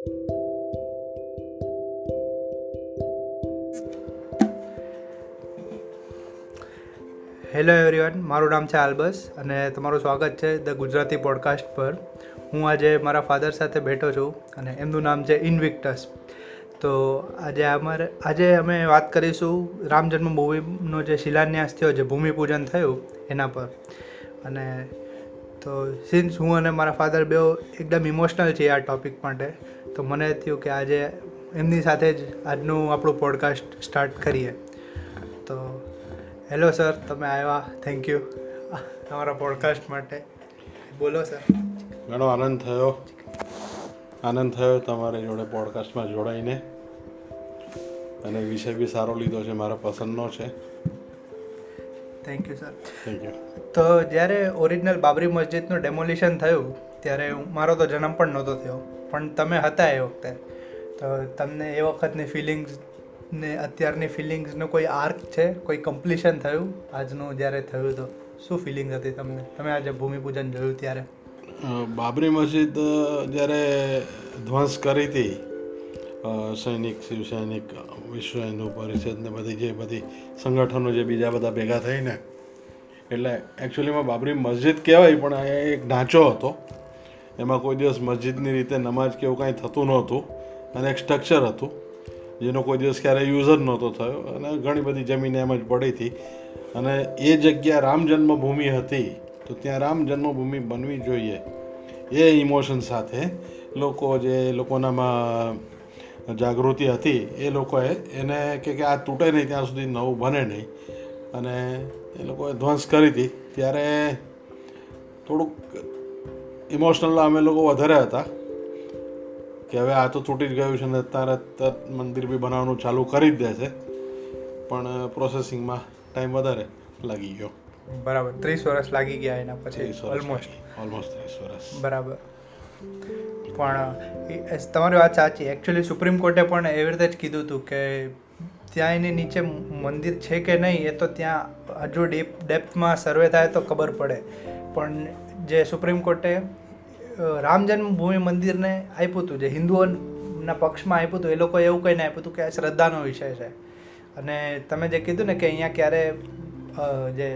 Hello everyone મારું નામ છે આલ્બસ અને તમારું સ્વાગત છે ધ ગુજરાતી પોડકાસ્ટ પર. હું આજે મારા ફાધર સાથે બેઠો છું અને એમનું નામ છે ઇનવિક્ટસ તો આજે અમારે આજે અમે વાત કરીશું રામ જન્મભૂમિનો જે શિલાન્યાસ થયો, જે ભૂમિપૂજન થયું, એના પર. અને તો સિન્સ હું અને મારા ફાધર બેઉ એકદમ ઇમોશનલ છીએ આ ટૉપિક માટે, તો મને થયું કે આજે એમની સાથે જ આજનું આપણું પોડકાસ્ટ સ્ટાર્ટ કરીએ. તો હેલો સર, તમે આવ્યા. થેન્ક યુ તમારા પોડકાસ્ટ માટે. બોલો સર. ઘણો આનંદ થયો. આનંદ થયો તમારી જોડે પોડકાસ્ટમાં જોડાઈને. અને વિષય બી સારો લીધો છે, મારા પસંદનો છે. થેન્ક યુ સર તો જ્યારે ઓરિજિનલ બાબરી મસ્જિદનું ડેમોલિશન થયું ત્યારે મારો તો જન્મ પણ નહોતો થયો. પણ તમે હતા એ વખતે. તો તમને એ વખતની ફિલિંગ્સ ને અત્યારની ફિલિંગ્સનો કોઈ આર્ક છે? કોઈ કમ્પ્લીશન થયું? આજનું જ્યારે થયું તો શું ફિલિંગ હતી તમને? તમે આજે ભૂમિપૂજન જોયું ત્યારે? બાબરી મસ્જિદ જ્યારે ધ્વંસ કરી હતી સૈનિક, શિવસૈનિક વિશ્વ હિન્દુ પરિષદ બધી જે બધી સંગઠનો જે બીજા બધા ભેગા થઈને, એટલે એકચ્યુઅલીમાં બાબરી મસ્જિદ કહેવાય, પણ એ એક ઢાંચો હતો. એમાં કોઈ દિવસ મસ્જિદની રીતે નમાજ કે એવું કાંઈ થતું નહોતું, અને એક સ્ટ્રક્ચર હતું, જેનો કોઈ દિવસ ક્યારેય યુઝ જ નહોતો થયો, અને ઘણી બધી જમીન એમ જ પડી હતી. અને એ જગ્યા રામ જન્મભૂમિ હતી, તો ત્યાં રામ જન્મભૂમિ બનવી જોઈએ. એ ઇમોશન સાથે લોકો જે લોકોનામાં જાગૃતિ હતી એ લોકોએ એને કે કે આ તૂટે નહીં ત્યાં સુધી નવું બને નહીં. અને એ લોકોએ ધ્વંસ કરી હતી. ત્યારે થોડુંક ઇમોશનલ અમે લોકો વધારે હતા. કે હવે આ તો તૂટી જ ગયું છે ને તારે તરત મંદિર બી બનાવવાનું ચાલુ કરી જ દેશે પણ પ્રોસેસિંગમાં ટાઈમ વધારે લાગી ગયો. બરાબર. ત્રીસ વર્ષ લાગી ગયા એના પછી ઓલમોસ્ટ ઓલમોસ્ટ ત્રીસ વર્ષ. બરાબર. પણ તમારી વાત સાચી. એકચ્યુઅલી સુપ્રીમ કોર્ટે પણ એવી રીતે જ કીધું હતું કે ત્યાં એની નીચે મંદિર છે કે નહીં, એ તો ત્યાં હજુ ડીપ ડેપ્થમાં સર્વે થાય તો ખબર પડે. પણ જે સુપ્રીમ કોર્ટે રામ જન્મભૂમિ મંદિરને આપ્યું હતું, જે હિન્દુઓના પક્ષમાં આપ્યું હતું, એ લોકોએ એવું કહીને આપ્યું હતું કે આ શ્રદ્ધાનો વિષય છે. અને તમે જે કીધું ને કે અહીંયા ક્યારે જે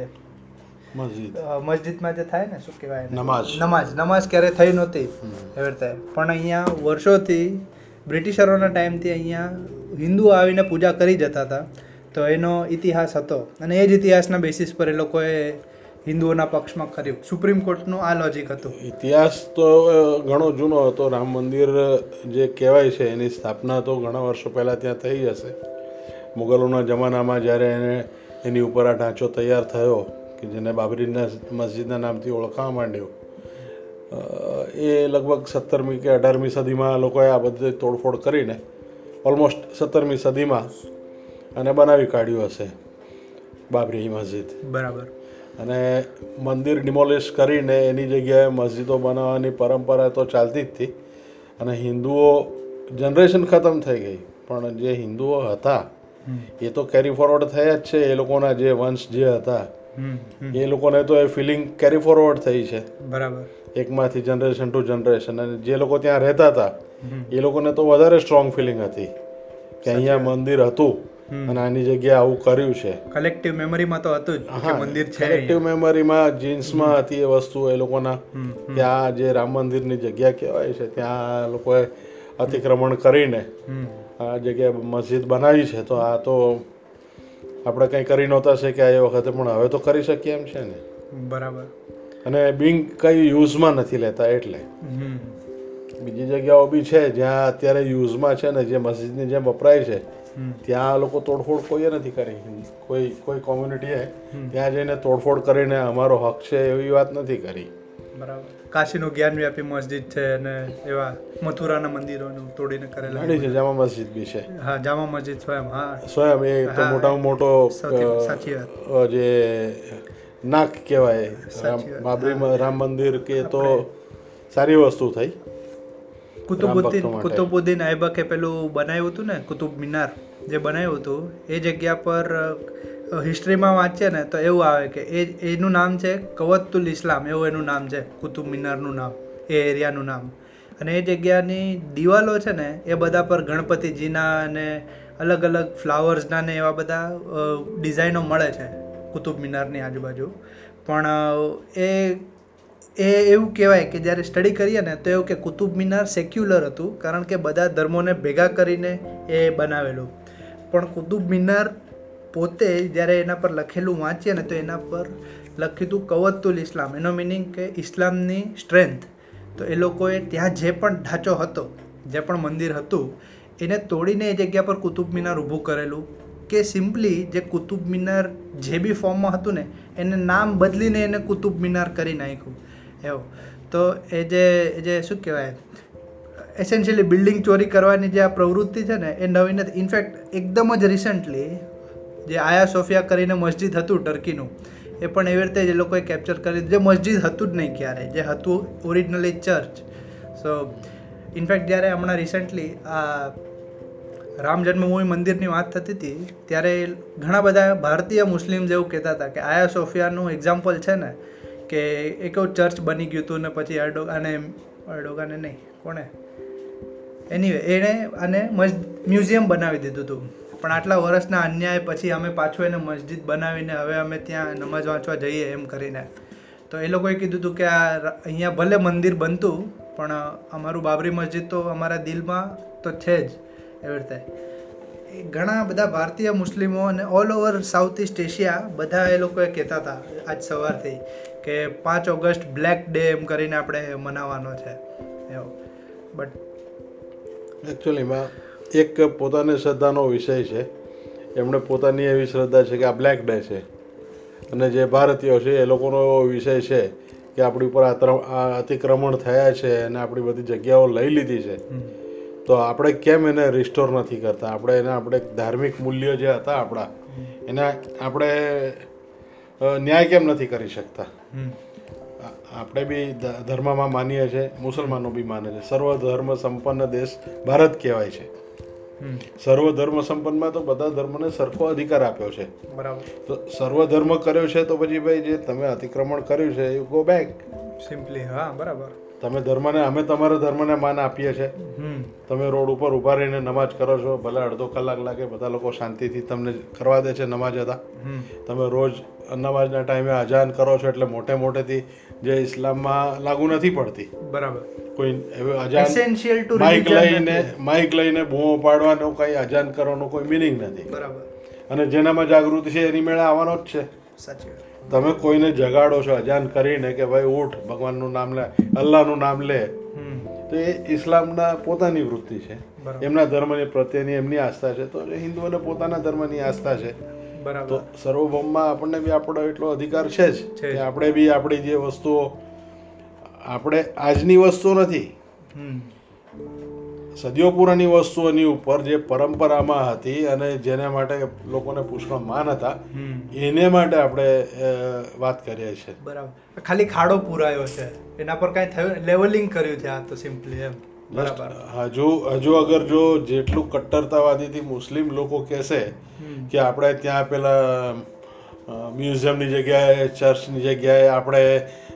મસ્જિદમાં જે થાય ને શું કહેવાય નમાઝ. નમાઝ. નમાઝ ક્યારે થઈ નહોતી એવી રીતે. પણ અહીંયા વર્ષોથી બ્રિટિશરોના ટાઈમથી અહીંયા હિન્દુ આવીને પૂજા કરી જતા હતા. તો એનો ઇતિહાસ હતો. અને એ જ ઇતિહાસના બેસિસ પર એ લોકોએ હિન્દુઓના પક્ષમાં કર્યું. સુપ્રીમ કોર્ટનું આ લોજિક હતું. ઇતિહાસ તો ઘણો જૂનો હતો. રામ મંદિર જે કહેવાય છે એની સ્થાપના તો ઘણા વર્ષો પહેલાં ત્યાં થઈ હશે. મુગલોના જમાનામાં જ્યારે એને એની ઉપર આ ઢાંચો તૈયાર થયો કે જેને બાબરીના મસ્જિદના નામથી ઓળખાવા માંડ્યો. એ લગભગ સત્તરમી કે અઢારમી સદીમાં લોકોએ આ બધે તોડફોડ કરીને ઓલમોસ્ટ સત્તરમી સદીમાં અને બનાવી કાઢ્યું હશે બાબરી મસ્જિદ. બરાબર. અને મંદિર ડિમોલિશ કરીને એની જગ્યાએ મસ્જિદો બનાવવાની પરંપરા તો ચાલતી જ હતી. અને હિન્દુઓ જનરેશન ખતમ થઈ ગઈ. પણ જે હિન્દુઓ હતા એ તો કેરી ફોરવર્ડ થયા જ છે. એ લોકોના જે વંશ જે હતા એ લોકોને તો એ ફિલિંગ કેરી ફોરવર્ડ થઈ છે. બરાબર. એકમાંથી જનરેશન ટુ જનરેશન અને જે લોકો ત્યાં રહેતા હતા એ લોકોને તો વધારે સ્ટ્રોંગ ફિલિંગ હતી કે અહીંયા મંદિર હતું અને આની જગ્યાએ આવું કર્યું છે. કલેક્ટિવ મેમરીમાં તો હતું જ કે મંદિર છે કલેક્ટિવ મેમરીમાં જીન્સમાં હતી એ વસ્તુ એ લોકોના. ત્યાં જે રામ મંદિરની જગ્યા કહેવાય છે ત્યાં લોકોએ અતિક્રમણ કરીને આ જગ્યાએ મસ્જિદ બનાવી છે. તો આ તો આપણે કંઈ કરી નહોતા શક્યા એ વખતે પણ હવે તો કરી શકીએ એમ છે ને. બરાબર. અને બિંગ કંઈ યુઝમાં નથી લેતા એટલે. બીજી જગ્યાઓ બી છે જ્યાં અત્યારે યુઝમાં છે ને જે મસ્જિદની જેમ વપરાય છે ત્યાં લોકો તોડફોડ કોઈએ નથી કરી. કોઈ કોઈ કોમ્યુનિટીએ ત્યાં જઈને તોડફોડ કરીને અમારો હક છે એવી વાત નથી કરી. બરાબર. કાશીનું જ્ઞાનવ્યાપી મસ્જિદ છે અને એવા મથુરાના મંદિરોનું તોડીને કરેલા ઘણી છે જામા મસ્જિદ બી છે. હા જામા મસ્જિદ સ્વયં હા. સ્વયં એ તો મોટામાં મોટો સાચી વાત. જે નાક કહેવાય બાબરી રામ મંદિર કે તો સારી વસ્તુ થઈ. કુતુબુદ્દીન. કુતુબુદ્દીન આઈબકે પેલું બનાવ્યું હતું ને કુતુબ મિનાર જે બનાવ્યું હતું એ જગ્યા પર હિસ્ટ્રીમાં વાંચીએ ને તો એવું આવે કે એ એનું નામ છે કવતુલ ઇસ્લામ, એવું એનું નામ છે, કુતુબ મિનારનું નામ, એ એરિયાનું નામ. અને એ જગ્યાની દિવાલો છે ને, એ બધા પર ગણપતિજીના અને અલગ અલગ ફ્લાવર્સના ને એવા બધા ડિઝાઇનો મળે છે કુતુબ મિનારની આજુબાજુ. પણ એ એ એવું કહેવાય કે જ્યારે સ્ટડી કરીએ ને, તો એવું કે કુતુબ મિનાર સેક્યુલર હતું, કારણ કે બધા ધર્મોને ભેગા કરીને એ બનાવેલું. પણ કુતુબ મિનાર પોતે જ્યારે એના પર લખેલું વાંચીએ ને તો એના પર લખ્યું હતું કવતુલ ઇસ્લામ, એનો મિનિંગ કે ઇસ્લામની સ્ટ્રેન્થ તો એ લોકોએ ત્યાં જે પણ ઢાંચો હતો, જે પણ મંદિર હતું, એને તોડીને એ જગ્યા પર કુતુબ મિનાર ઊભું કરેલું કે સિમ્પલી જે કુતુબ મિનાર જે બી ફોર્મમાં હતું ને, એને નામ બદલીને એને કુતુબ મિનાર કરી નાખ્યું. એવું. તો એ જે એ જે શું કહેવાય એસેન્શિયલી બિલ્ડિંગ ચોરી કરવાની જે આ પ્રવૃત્તિ છે ને, એ નવી નથી ઇનફેક્ટ એકદમ જ રિસન્ટલી જે આયા સોફિયા કરીને મસ્જિદ હતું ટર્કીનું, એ પણ એવી રીતે જ એ લોકોએ કેપ્ચર કરી જે મસ્જિદ હતું જ નહીં ક્યારે, જે હતું ઓરિજિનલી ચર્ચ સો ઇનફેક્ટ જ્યારે હમણાં રિસન્ટલી આ રામ જન્મભૂમિ મંદિરની વાત થતી હતી, ત્યારે ઘણા બધા ભારતીય મુસ્લિમ જેવું કહેતા હતા કે આયા સોફિયાનું એક્ઝામ્પલ છે ને, કે એક ચર્ચ બની ગયું હતું ને પછી અર્ડોગાને અર્ડોગાને નહીં, કોણે? એની એણે આને મ્યુઝિયમ બનાવી દીધું હતું. પણ આટલા વર્ષના અન્યાય પછી અમે પાછું એને મસ્જિદ બનાવીને હવે અમે ત્યાં નમાઝ વાંચવા જઈએ એમ કરીને. તો એ લોકોએ કીધું હતું કે આ અહીંયા ભલે મંદિર બનતું, પણ અમારું બાબરી મસ્જિદ તો અમારા દિલમાં તો છે જ, એવી રીતે. ઘણા બધા ભારતીય મુસ્લિમો અને all over south east Asia બધા એ લોકોએ કહેતા હતા આજ સવારથી કે પાંચ ઓગસ્ટ બ્લેક ડે એમ કરીને આપણે મનાવવાનો છે, એવો. બટ એકચ્યુઅલીમાં એક પોતાની શ્રદ્ધાનો વિષય છે. એમણે પોતાની એવી શ્રદ્ધા છે કે આ બ્લેક ડે છે. અને જે ભારતીયો છે એ લોકોનો એવો વિષય છે કે આપણી ઉપર આ અતિક્રમણ થયા છે અને આપણી બધી જગ્યાઓ લઈ લીધી છે. તો આપણે કેમ એને રિસ્ટોર નથી કરતા? આપણે એને આપણે ધાર્મિક મૂલ્યો જે હતા આપણા એને આપણે ન્યાય કેમ નથી કરી શકતા? આપણે બી ધર્મમાં માનીએ છીએ મુસલમાનો બી માને છે. સર્વ ધર્મ સંપન્ન દેશ ભારત કહેવાય છે. સર્વ ધર્મ સંપન્નમાં તો બધા ધર્મને સરખો અધિકાર આપ્યો છે. બરાબર. તો સર્વ ધર્મ કર્યો છે તો પછી ભાઈ જે તમે અતિક્રમણ કર્યું છે યુ ગો બેક સિમ્પલી હા બરાબર. તમે ધર્મને અમે તમારા ધર્મને માન આપીએ છીએ. તમે રોડ ઉપર ઊભા રહીને નમાજ કરો છો ભલે અડધો કલાક લાગે બધા લોકો શાંતિથી તમને કરવા દે છે નમાજ અદા. તમે રોજ નમાજના ટાઈમે અજાન કરો છો એટલે મોટે મોટેથી જે ઇસ્લામમાં લાગુ નથી પડતી. બરાબર. કોઈ અજાન માઇક લઈને માઇક લઈને બૂમો પાડવાનો કઈ અજાન કરવાનો કોઈ મિનિંગ નથી. બરાબર. અને જેનામાં જાગૃતિ છે એની મેળે આવવાનો જ છે. સાચી તમે કોઈને જગાડો છો અજાન કરીને કે ભાઈ ઉઠ ભગવાનનું નામ લે અલ્લાહનું નામ લે તો એ ઇસ્લામના પોતાની વૃત્તિ છે. એમના ધર્મની પ્રત્યેની એમની આસ્થા છે. તો હિન્દુઓને પોતાના ધર્મની આસ્થા છે. તો સર્વભૌમમાં આપણને બી આપણો એટલો અધિકાર છે જ કે આપણે બી આપણી જે વસ્તુઓ આપણે આજની વસ્તુ નથી. સદીઓ પુરાની વસ્તુઓની ઉપર જે પરંપરામાં હતી અને જેને માટે લોકોને પુષ્કળ માન હતા એને માટે આપણે વાત કરીએ છીએ. બરાબર. ખાલી ખાડો પુરાયો છે. એના પર કાંઈ થયું? લેવલિંગ કર્યું છે આ તો સિમ્પલી એમ. હજુ હજુ અગર જો જેટલું કટ્ટરતાવાદીથી મુસ્લિમ લોકો કહેશે કે આપણે ત્યાં પેલા મ્યુઝિયમની જગ્યાએ ચર્ચની જગ્યાએ આપણે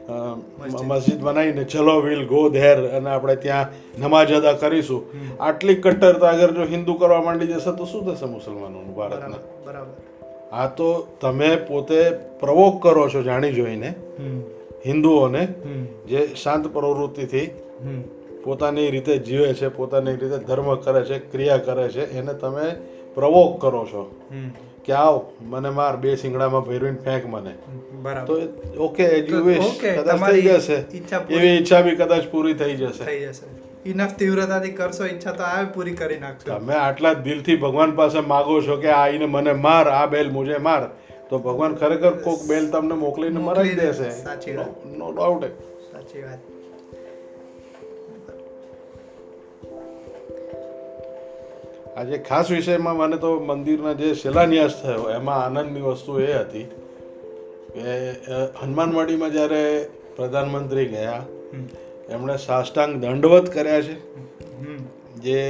મસ્જિદ. બનાવીને ચલો વિલ ગો ધેર અને આપણે ત્યાં નમાજ અદા કરીશું. આટલી કટ્ટરતા અગર જો હિન્દુ કરવા માંડી જશે તો શું થશે મુસલમાનોનું ભારતના? બરાબર આ તો તમે પોતે પ્રવોક કરો છો જાણી જોઈને હિન્દુઓને જે શાંત પ્રવૃત્તિથી પોતાની રીતે જીવે છે પોતાની રીતે ધર્મ કરે છે ક્રિયા કરે છે એને તમે પ્રવોક કરો છો. કે આવ મને માર બે સિંગડામાં ભેરવીને ફેંક મને. તો ઓકે એજ યુ વિશ કદાચ થઈ જશે. એવી ઈચ્છા બી કદાચ પૂરી થઈ જશે. થઈ જશે. ઇનફ તીવ્રતાથી કરશો ઈચ્છા તો આવે પૂરી કરી નાખશો. તમે આટલા દિલથી ભગવાન પાસે માગો છો કે આઈને મને માર આ બેલ મુજે માર તો ભગવાન ખરેખર કોક બેલ તમને મોકલીને મોકલી દેશે. સાચી નો ડાઉટ સાચી વાત. આજે ખાસ વિષયમાં મને તો મંદિરના જે શિલાન્યાસ થયો એમાં આનંદની વસ્તુ એ હતી કે હનુમાનવાડીમાં જ્યારે પ્રધાનમંત્રી ગયા એમણે સાષ્ટાંગ દંડવત કર્યા છે. જે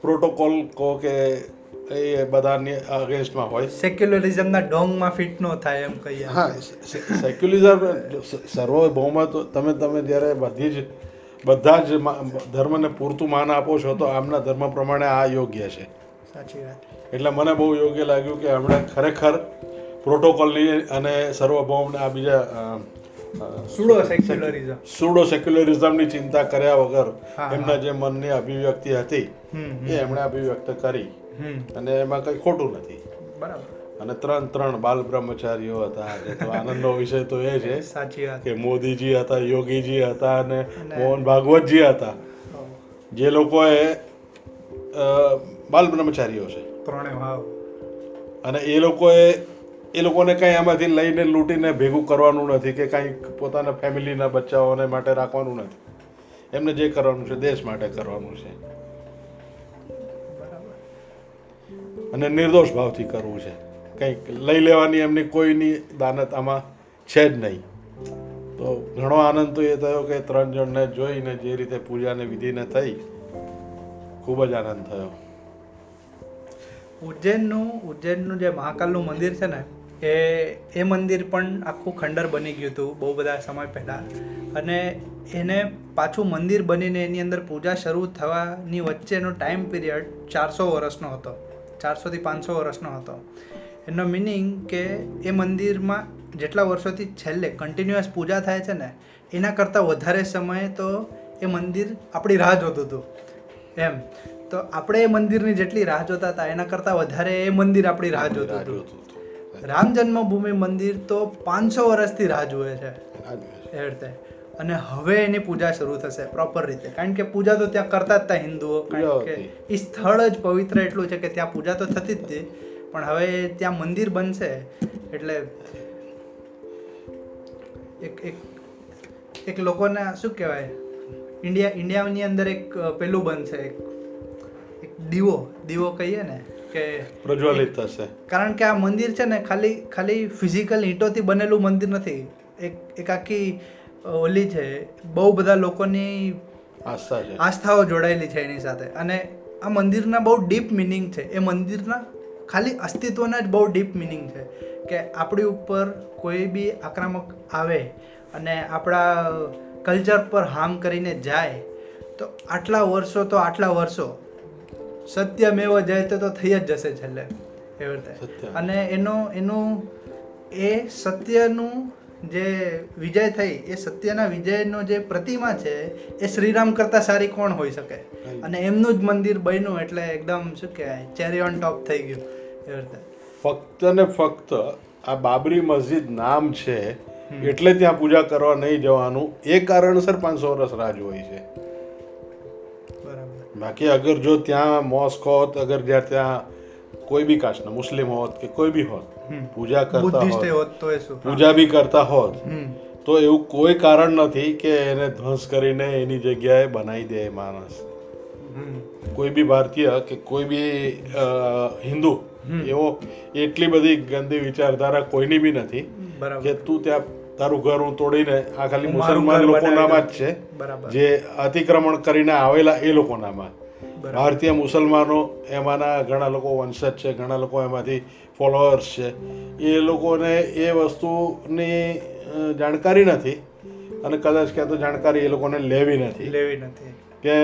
પ્રોટોકોલ કહો કે એ બધાની અગેન્સ્ટમાં હોય. સેક્યુલરિઝમના ડોંગમાં ફિટ ન થાય એમ કહીએ. હા સેક્યુલિઝમ સર્વભૌમત તમે તમે જ્યારે બધી જ બધા જ ધર્મને પૂરતું માન આપો છો તો આમના ધર્મ પ્રમાણે આ યોગ્ય છે. સાચી વાત. એટલે મને બહુ યોગ્ય લાગ્યું કે હમણાં ખરેખર પ્રોટોકોલની અને સર્વભૌમને આ બીજા સેક્યુલરિઝમ સુડો સેક્યુલરિઝમની ચિંતા કર્યા વગર એમના જે મનની અભિવ્યક્તિ હતી એ એમણે અભિવ્યક્ત કરી અને એમાં કંઈ ખોટું નથી. બરાબર. અને ત્રણ ત્રણ બાલ બ્રહ્મચારીઓ હતા તો આનંદનો વિષય તો એ છે સાચી વાત. કે મોદીજી હતા યોગીજી હતા અને મોહન ભાગવતજી હતા. જે લોકોએ બાલ બ્રહ્મચારીઓ છે. અને એ લોકોએ એ લોકોને કંઈ આમાંથી લઈને લૂંટીને ભેગું કરવાનું નથી કે કંઈ પોતાના ફેમિલીના બચ્ચાઓને માટે રાખવાનું નથી. એમને જે કરવાનું છે દેશ માટે કરવાનું છે. અને નિર્દોષ ભાવથી કરવું છે. કંઈક લઈ લેવાની એમની કોઈની દાનત આમાં છે જ નહીં. તો ઘણો આનંદ તો એ થયો કે ત્રણ જણને જોઈને જે રીતે પૂજાને વિધિને થઈ, ખૂબ જ આનંદ થયો. ઉજ્જૈનનું ઉજ્જૈનનું જે મહાકાલનું મંદિર છે ને, એ એ મંદિર પણ આખું ખંડર બની ગયું હતું બહુ બધા સમય પહેલાં. અને એને પાછું મંદિર બનીને એની અંદર પૂજા શરૂ થવાની વચ્ચેનો ટાઈમ પીરિયડ ચારસો વર્ષનો હતો. ચારસોથી પાંચસો વર્ષનો હતો. એનો મિનિંગ કે એ મંદિરમાં જેટલા વર્ષોથી છેલ્લે કન્ટિન્યુઅસ પૂજા થાય છે ને એના કરતાં વધારે સમય તો એ મંદિર આપણી રાહ જોતું હતું. એમ. તો આપણે એ મંદિરની જેટલી રાહ જોતા હતા એના કરતાં વધારે એ મંદિર આપણી રાહ જોતું હતું. રામ જન્મભૂમિ મંદિર તો પાંચસો વર્ષથી રાહ જુએ છે. જોવે છે. એ રીતે. અને હવે એની પૂજા શરૂ થશે પ્રોપર રીતે. કારણ કે પૂજા તો ત્યાં કરતા જ હતા હિન્દુઓ. કારણ કે એ સ્થળ જ પવિત્ર એટલું છે કે ત્યાં પૂજા તો થતી જ હતી. પણ હવે ત્યાં મંદિર બનશે એટલે એક એક એક લોકોને શું કહેવાય? ઇન્ડિયા ઇન્ડિયાની અંદર એક પેલું બનશે એક એક દીવો દીવો કહીએ ને કે પ્રજ્વલિત થશે. કારણ કે આ મંદિર છે ને ખાલી ખાલી ફિઝિકલ ઈંટોથી બનેલું મંદિર નથી. એક એક આખી ઓલી છે. બહુ બધા લોકોની આસ્થા છે. આસ્થાઓ જોડાયેલી છે એની સાથે. અને આ મંદિરના બહુ ડીપ મિનિંગ છે. એ મંદિરના ખાલી અસ્તિત્વના જ બહુ ડીપ મિનિંગ છે કે આપણી ઉપર કોઈ બી આક્રમક આવે અને આપણા કલ્ચર પર હાર્મ કરીને જાય તો આટલા વર્ષો તો આટલા વર્ષો સત્યમેવ જયતે તો થઈ જ જશે છેલ્લે એવી રીતે. અને એનો એનું એ સત્યનું જે વિજય થઈ એ સત્યના વિજયનો જે પ્રતિમા છે એ શ્રીરામ કરતાં સારી કોણ હોઈ શકે? અને એમનું જ મંદિર બન્યું એટલે એકદમ શું કહેવાય ચેરી ઓન ટોપ થઈ ગયું. એ રીતે. ફક્ત ને ફક્ત આ બાબરી મસ્જિદ નામ છે એટલે ત્યાં પૂજા કરવા નહીં જવાનું એ કારણસર પાંચસો વર્ષ રાહ હોય છે. બરાબર. બાકી અગર જો ત્યાં મોસ્ક હોત અગર જ્યાં ત્યાં કોઈ બી કાસ્ટના મુસ્લિમ હોત કે કોઈ બી હોત પૂજા કરતા હોત પૂજા બી કરતા હોત તો એવું કોઈ કારણ નથી કે એને ધ્વંસ કરીને એની જગ્યાએ બનાવી દે માણસ કોઈ બી ભારતીય કે કોઈ બી હિન્દુ એવો એટલી બધી ગંદી વિચારધારા કોઈની બી નથી કે તું ત્યાં તારું ઘર હું તોડીને આ ખાલી મુસલમાન લોકોનામાં જ છે જે અતિક્રમણ કરીને આવેલા એ લોકોનામાં ભારતીય મુસલમાનો એમાંના ઘણા લોકો વંશજ છે ઘણા લોકો એમાંથી ફોલોઅર્સ છે. એ લોકોને એ વસ્તુની જાણકારી નથી અને કદાચ ક્યાં તો જાણકારી એ લોકોને લેવી નથી. લેવી નથી. કે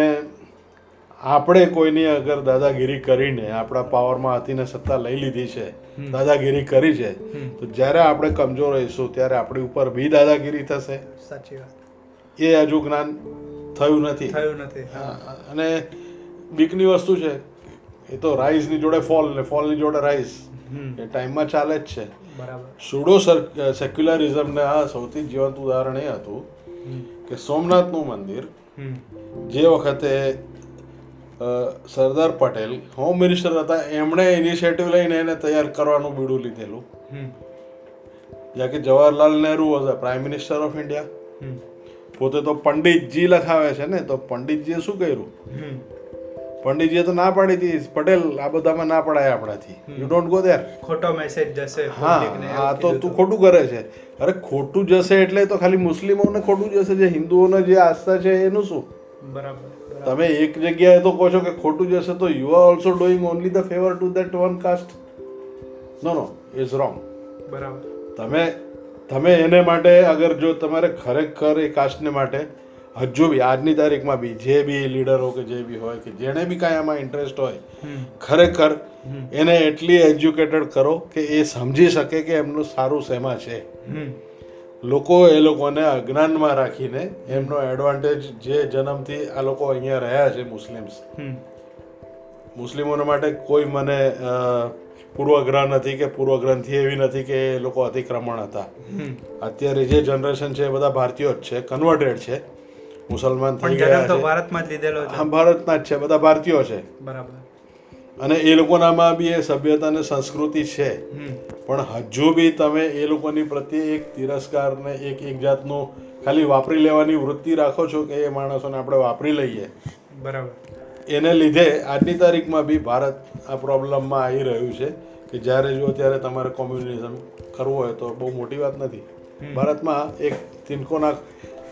આપણે કોઈની અગર દાદાગીરી કરીને આપણા પાવરમાં હતીને સત્તા લઈ લીધી છે દાદાગીરી કરી છે તો જ્યારે આપણે કમજોર રહીશું ત્યારે આપણી ઉપર બી દાદાગીરી થશે. સાચી વાત. એ હજુ જ્ઞાન થયું નથી. થયું નથી અને બીકની વસ્તુ છે. એ તો રાઈઝની જોડે ફોલ ને ફોલની જોડે રાઈઝ હમ. એ ટાઈમમાં ચાલે જ છે. સુડો સુડો સેક્યુલરિઝમને આ સૌથી જીવંત ઉદાહરણ એ હતું કે સોમનાથનું મંદિર જે વખતે સરદાર પટેલ હોમ મિનિસ્ટર હતા એમણે ઇનિશિયેટિવ લઈને એને તૈયાર કરવાનું બીડું લીધેલું. જ્યાં કે Jawaharlal Nehru was a prime minister of India પોતે તો પંડિતજી લખાવે છે ને તો પંડિતજીએ શું કર્યું? પંડિતજીએ તો ના પાડી હતી. પટેલ આ બધામાં ના પડાય આપણાથી. યુ ડોન્ટ ગો ધેર ખોટો મેસેજ જશે હા હા તો તું ખોટું કરે છે. અરે ખોટું જશે એટલે તો ખાલી મુસ્લિમોને ખોટું જશે. જે હિન્દુઓને જે આસ્થા છે એનું શું? બરાબર બરાબર. તમે એક જગ્યાએ તો કહો છો કે ખોટું જશે તો you are also doing only the favour to that one caste no no is wrong બરાબર. તમે તમે એને માટે અગર જો તમારે ખરેખર એ કાસ્ટને માટે હજુ બી આજની તારીખમાં બી જે બી લીડરો કે જે બી હોય કે જેને બી કાંઈ આમાં ઇન્ટરેસ્ટ હોય ખરેખર એને એટલી એજ્યુકેટેડ કરો કે એ સમજી શકે કે એમનું સારું શેમાં છે. લોકો એ લોકોને અજ્ઞાનમાં રાખીને એમનો એડવાન્ટેજ જે જન્મથી આ લોકો અહીંયા રહ્યા છે મુસ્લિમ્સ. મુસ્લિમોને માટે કોઈ મને પૂર્વગ્રહ નથી કે પૂર્વગ્રંથિ એવી નથી કે એ લોકો અતિક્રમણ હતા. અત્યારે જે જનરેશન છે એ બધા ભારતીયો જ છે કન્વર્ટેડ છે. મુસલમાન થઈ ગયા છે. ભારતમાં જ લીધેલો હા છે ભારતના જ છે બધા ભારતીયો છે. બરાબર. અને એ લોકોનામાં બી એ સભ્યતા અને સંસ્કૃતિ છે. પણ હજુ બી તમે એ લોકોની પ્રત્યે એક તિરસ્કાર ને એક એક જાતનું ખાલી વાપરી લેવાની વૃત્તિ રાખો છો કે એ માણસોને આપણે વાપરી લઈએ. બરાબર. એને લીધે આજની તારીખમાં બી ભારત આ પ્રોબ્લેમમાં આવી રહ્યું છે કે જ્યારે જુઓ ત્યારે તમારે કોમ્યુનિઝમ કરવું હોય તો બહુ મોટી વાત નથી. ભારતમાં એક તિનકોના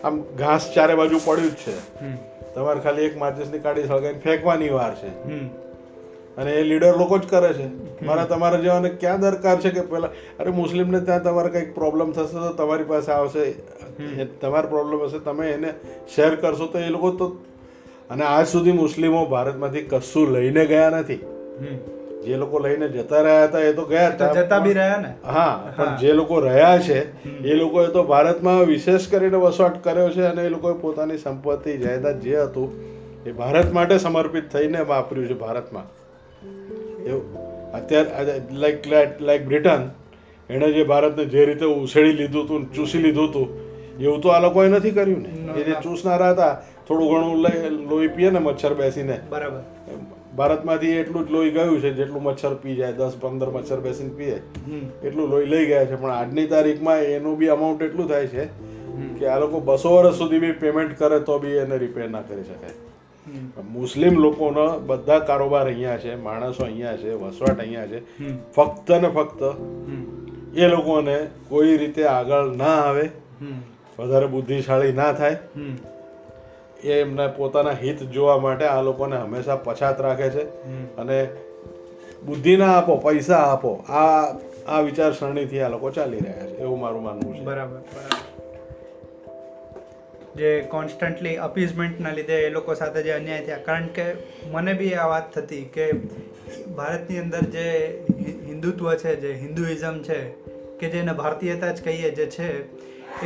આમ ઘાસ ચારે બાજુ પડ્યું જ છે. તમારે ખાલી એક માચિસની કાઢી સળગાવીને ફેંકવાની વાર છે. હમ. અને એ લીડર લોકો જ કરે છે. મારા તમારા જેવાને ક્યાં દરકાર છે કે પેલા અરે મુસ્લિમને ત્યાં તમારે કંઈક પ્રોબ્લેમ થશે તો તમારી પાસે આવશે. તમારો પ્રોબ્લેમ હશે તમે એને શેર કરશો તો એ લોકો તો અને આજ સુધી મુસ્લિમો ભારતમાંથી કશું લઈને ગયા નથી. હમ. જે લોકો લઈને જતા રહ્યા હતા એ તો ગયા હતા જતા બી રહ્યા ને. હા. પણ જે લોકો રહ્યા છે એ લોકોએ તો ભારતમાં વિશેષ કરીને વસવાટ કર્યો છે અને એ લોકોએ પોતાની સંપત્તિ જાયદાદ જે હતું એ ભારત માટે સમર્પિત થઈને વાપર્યું છે ભારતમાં. એવું. અત્યારે લાઈક લાઈક બ્રિટન એણે જે ભારતને જે રીતે ઉછેડી લીધું હતું ચૂસી લીધું હતું એવું તો આ લોકોએ નથી કર્યું ને. એ જે ચૂસનારા હતા થોડું ઘણું લોહી પીએ ને મચ્છર બેસીને. બરાબર. ભારતમાંથી એટલું જ લોહી ગયું છે જેટલું મચ્છર પી જાય દસ પંદર મચ્છર બેસીને પીએ એટલું લોહી લઈ ગયા છે. પણ આજની તારીખમાં એનું બી અમાઉન્ટ એટલું થાય છે કે આ લોકો બસો વર્ષ સુધી બી પેમેન્ટ કરે તો બી એને રિપેર ના કરી શકાય. મુસ્લિમ લોકોનો બધા કારોબાર અહીંયા છે માણસો અહીંયા છે વસવાટ અહીંયા છે. ફક્ત ને ફક્ત એ લોકોને કોઈ રીતે આગળ ના આવે વધારે બુદ્ધિશાળી ના થાય. એ એમના પોતાના હિત જોવા માટે આ લોકોને હંમેશા પછાત રાખે છે. અને બુદ્ધિ ના આપો પૈસા આપો આ આ વિચારસરણીથી આ લોકો ચાલી રહ્યા છે એવું મારું માનવું છે. બરાબર જે કોન્સ્ટન્ટલી અપીઝમેન્ટના લીધે એ લોકો સાથે જે અન્યાય થયા કારણ કે મને બી આ વાત થતી કે ભારતની અંદર જે હિન્દુત્વ છે જે હિન્દુઇઝમ છે કે જેને ભારતીયતા જ કહીએ જે છે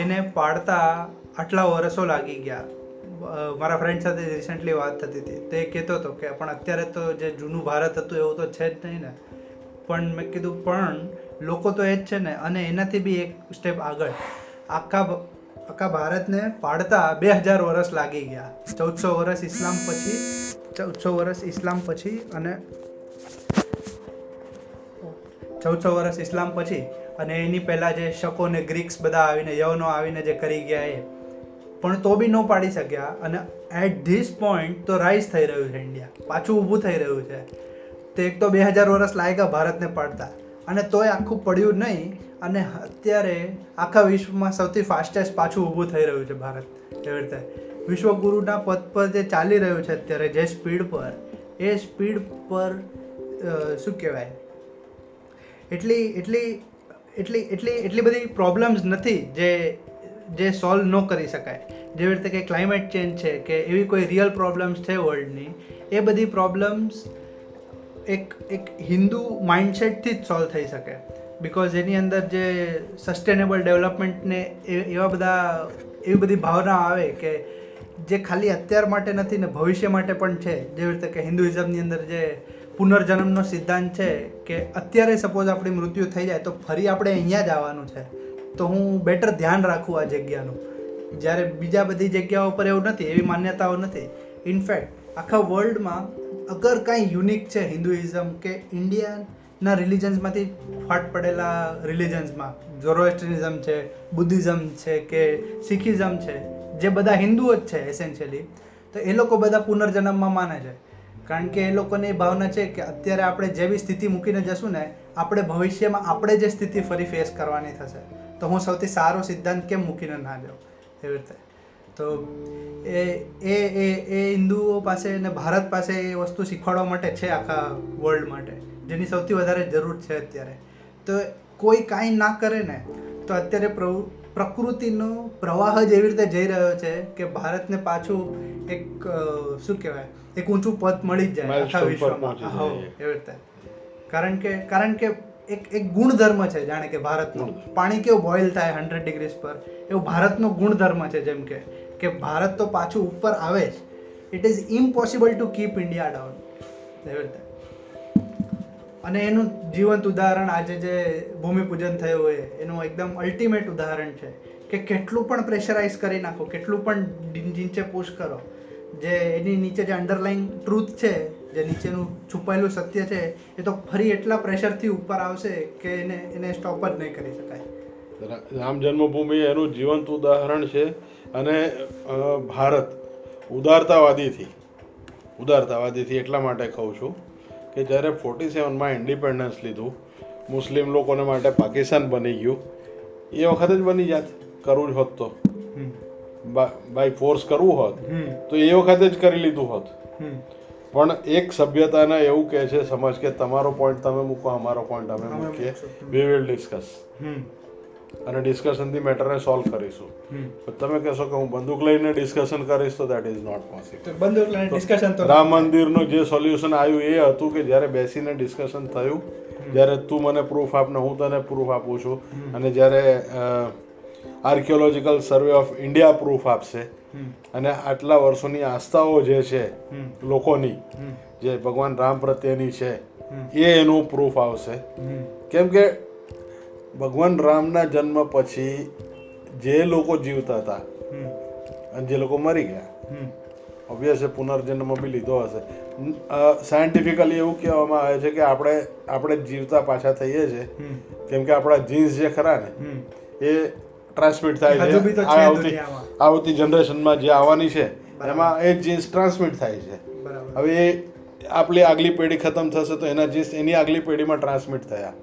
એને પાડતા આટલા વર્ષો લાગી ગયા. મારા ફ્રેન્ડ સાથે રિસેન્ટલી વાત થતી હતી, તે કહેતો હતો કે, પણ અત્યારે તો જે જૂનું ભારત હતું, એવું તો છે જ નહીં ને. પણ મેં કીધું, પણ લોકો તો એ જ છે ને, અને એનાથી બી એક સ્ટેપ આગળ. આખા આખા ભારતને પાડતા બે હજાર વર્ષ લાગી ગયા. ચૌદસો વર્ષ ઇસ્લામ પછી, ચૌદસો વર્ષ ઇસ્લામ પછી અને ચૌદસો વર્ષ ઇસ્લામ પછી અને એની પહેલાં જે શકો ને ગ્રીક્સ બધા આવીને, યવનો આવીને જે કરી ગયા એ. પણ તો બી ન પાડી શક્યા અને એટ ધીસ પોઈન્ટ તો રાઈઝ થઈ રહ્યું છે ઇન્ડિયા પાછું ઊભું થઈ રહ્યું છે. તે એક તો બે હજાર વર્ષ લાગ્યા ભારતને પડતા. અને તોય આખું પડ્યું નહીં. અને અત્યારે આખા વિશ્વમાં સૌથી ફાસ્ટેસ્ટ પાછું ઊભું થઈ રહ્યું છે ભારત. એવી રીતે? વિશ્વગુરુના પદ પર જે ચાલી રહ્યું છે અત્યારે, જે સ્પીડ પર, એ સ્પીડ પર શું કહેવાય? એટલી એટલી એટલી એટલી એટલી બધી પ્રોબ્લેમ્સ નથી જે જે સોલ્વ ન કરી શકાય, જેવી રીતે કે ક્લાઇમેટ ચેન્જ છે, કે એવી કોઈ રિયલ પ્રોબ્લેમ્સ છે વર્લ્ડની એ બધી પ્રોબ્લેમ્સ એક એક હિન્દુ માઇન્ડસેટથી જ સોલ્વ થઈ શકે. બિકોઝ એની અંદર જે સસ્ટેનેબલ ડેવલપમેન્ટને એવા બધા, એવી બધી ભાવના આવે કે જે ખાલી અત્યાર માટે નથી ને ભવિષ્ય માટે પણ છે. જેવી રીતે કે હિન્દુઇઝમની અંદર જે પુનર્જન્મનો સિદ્ધાંત છે કે અત્યારે સપોઝ આપણી મૃત્યુ થઈ જાય તો ફરી આપણે અહીંયા જ આવવાનું છે. તો હું બેટર ધ્યાન રાખું આ જગ્યાનું. જ્યારે બીજા બધી જગ્યાઓ પર એવું નથી, એવી માન્યતાઓ નથી. ઇનફેક્ટ આખા વર્લ્ડમાં અગર કાંઈ યુનિક છે હિન્દુઇઝમ કે ઇન્ડિયાના રિલિજન્સમાંથી ફાટ પડેલા રિલિજન્સમાં ઝોરોએસ્ટ્રિઝમ છે બુદ્ધિઝમ છે કે શીખિઝમ છે, જે બધા હિન્દુઓ જ છે એસેન્શિયલી તો એ લોકો બધા પુનર્જન્મમાં માને છે. કારણ કે એ લોકોની એ ભાવના છે કે અત્યારે આપણે જેવી સ્થિતિ મૂકીને જશું ને, આપણે ભવિષ્યમાં આપણે જે સ્થિતિ ફરી ફેસ કરવાની થશે. તો હું સૌથી સારો સિદ્ધાંત કેમ મૂકીને ના જાઉં? એવી રીતે. તો એ એ એ એ હિન્દુઓ પાસે અને ભારત પાસે એ વસ્તુ શીખવાડવા માટે છે આખા વર્લ્ડ માટે જેની સૌથી વધારે જરૂર છે અત્યારે. તો કોઈ કાંઈ ના કરે ને તો અત્યારે પ્રવૃ- પ્રકૃતિનો પ્રવાહ જ એવી રીતે જઈ રહ્યો છે કે ભારતને પાછું એક શું કહેવાય એક ઊંચું પદ મળી જ જાય આખા વિશ્વમાં. એવી રીતે. કારણ કે કારણ કે એક એક ગુણધર્મ છે જાણે કે ભારતનો. પાણી કેવું બોઇલ થાય હંડ્રેડ ડિગ્રીઝ પર? એવું ભારતનો ગુણધર્મ છે જેમ કે કે ભારત તો પાછું ઉપર આવે જ. It is impossible to keep India down અને એનું જીવંત ઉદાહરણ આજે જે ભૂમિપૂજન થયું હોય, એનું એકદમ અલ્ટિમેટ ઉદાહરણ છે કે કેટલું પણ પ્રેશરાઇઝ કરી નાખો, કેટલું પણ નીચે પુશ કરો, જે એની નીચે જે અંડરલાઈન ટ્રુથ છે જે નીચેનું છુપાયેલું સત્ય છે એ તો ફરી એટલા પ્રેશરથી ઉપર આવશે કે એને એને સ્ટોપ જ નહીં કરી શકાય. રામ જન્મભૂમિ એનું જીવંત ઉદાહરણ છે અને ભારત ઉદારતાવાદીથી ઉદારતાવાદીથી એટલા માટે કહું છું કે જ્યારે ફોર્ટી સેવનમાં ઇન્ડિપેન્ડન્સ લીધું મુસ્લિમ લોકોને માટે પાકિસ્તાન બની ગયું એ વખતે જ બની જાત કરવું જ હોત તો. બાય ફોર્સ કરવું હોત તો એ વખતે જ કરી લીધું હોત. પણ એક સભ્યતાને એવું કહે છે સમજ કે તમારો પોઈન્ટ તમે મૂકો અમારો પોઈન્ટ અમે મૂકીએ. We will discuss hmm. અને ડિસ્કશનથી મેટરને સોલ્વ કરીશું. તમે કહેશો કે હું બંદૂક લઈને ડિસ્કશન કરીશ તો દેટ ઇઝ નોટ પોસિબલ બંદૂક લઈને ડિસ્કશન તો રામ મંદિરનું જે સોલ્યુશન આવ્યું એ હતું કે જ્યારે બેસીને ડિસ્કશન થયું જ્યારે તું મને પ્રૂફ આપને હું તને પ્રૂફ આપું છું. અને જ્યારે archaeological survey of India proof આપશે. અને આટલા વર્ષોની આસ્થાઓ જે છે લોકોની જે ભગવાન રામ પ્રત્યેની છે એ એનું પ્રૂફ આવશે. કેમ કે ભગવાન રામના જન્મ પછી જે લોકો જીવતા હતા અને જે લોકો મરી ગયા હમ. ઓબ્વિયસ પુનર્જન્મ બી લીધો હશે. સાયન્ટિફિકલી એવું કહેવામાં આવે છે કે આપણે આપણે જીવતા પાછા થઈએ છીએ કેમ કે આપણા જીન્સ જે ખરા ને એ ટ્રાન્સમિટ થાય છે. આવતી આવતી જનરેશનમાં જે આવવાની છે એમાં એ જીન્સ ટ્રાન્સમિટ થાય છે. હવે એ આપણી આગલી પેઢી ખતમ થશે તો એના જીન્સ એની આગલી પેઢીમાં ટ્રાન્સમિટ થયા.